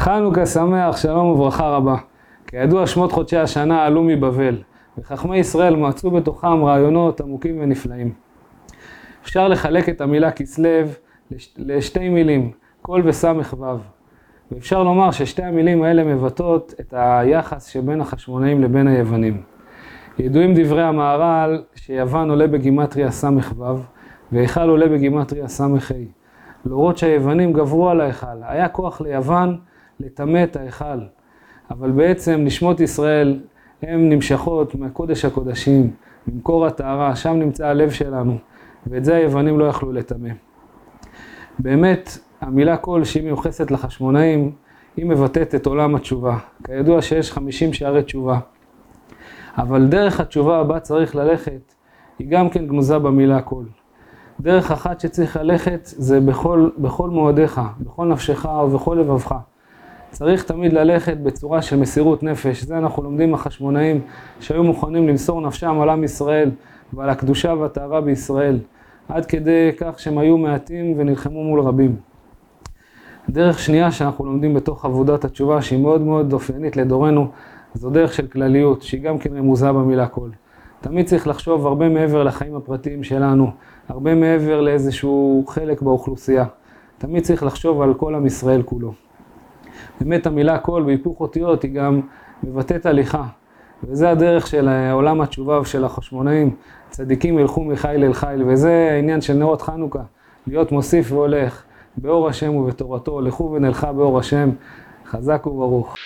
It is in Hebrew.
חנוכה שמח, שלום וברכה רבה. כידוע שמות חודשי השנה עלו מבבל, וחכמי ישראל מצאו בתוכם רעיונות עמוקים ונפלאים. אפשר לחלק את המילה כסלו לש... לשתי מילים, קול וסמך וו. ואפשר לומר ששתי המילים האלה מבטאות את היחס שבין החשמונאים לבין היוונים. ידועים דברי המהר"ל שיוון עולה בגימטריה ס"ו והיכל עולה בגימטריה ס"ה. להורות שהיוונים גברו על ההיכל. היה כוח ליוון לטמא את ההיכל. אבל בעצם נשמות ישראל הן נמשכות מהקודש הקודשים, ממקור הטהרה, שם נמצא הלב שלנו, ואת זה היוונים לא יכלו לטמא. באמת, המילה קול שהיא מיוחסת לחשמונאים, היא מבטאת את עולם התשובה. כידוע שיש 50 שערי תשובה. אבל דרך התשובה הבאה צריך ללכת, היא גם כן גנוזה במילה קול. דרך אחת שצריך ללכת זה בכל, בכל מועדיך, בכל נפשך ובכל לבבך. צריך תמיד ללכת בצורה של מסירות נפש. זה אנחנו לומדים מהחשמונאים שהיו מוכנים למסור נפשם על עם ישראל ועל הקדושה והטהרה בישראל, עד כדי כך שהם היו מעטים ונלחמו מול רבים. דרך שנייה שאנחנו לומדים בתוך עבודת התשובה, שהיא מאוד מאוד אופיינית לדורנו, זו דרך של כלליות, שהיא גם כן רמוזה במילה קול. תמיד צריך לחשוב הרבה מעבר לחיים הפרטיים שלנו, הרבה מעבר לאיזשהו חלק באוכלוסייה. תמיד צריך לחשוב על כל עם ישראל כולו. באמת המילה קול בהיפוך אותיות היא גם מבטאת הליכה. וזה הדרך של עולם התשובה ושל החשמונאים. צדיקים ילכו מחיל אל חיל, וזה העניין של נרות חנוכה, להיות מוסיף והולך, באור השם ובתורתו, לכו ונלכה באור השם, חזק וברוך.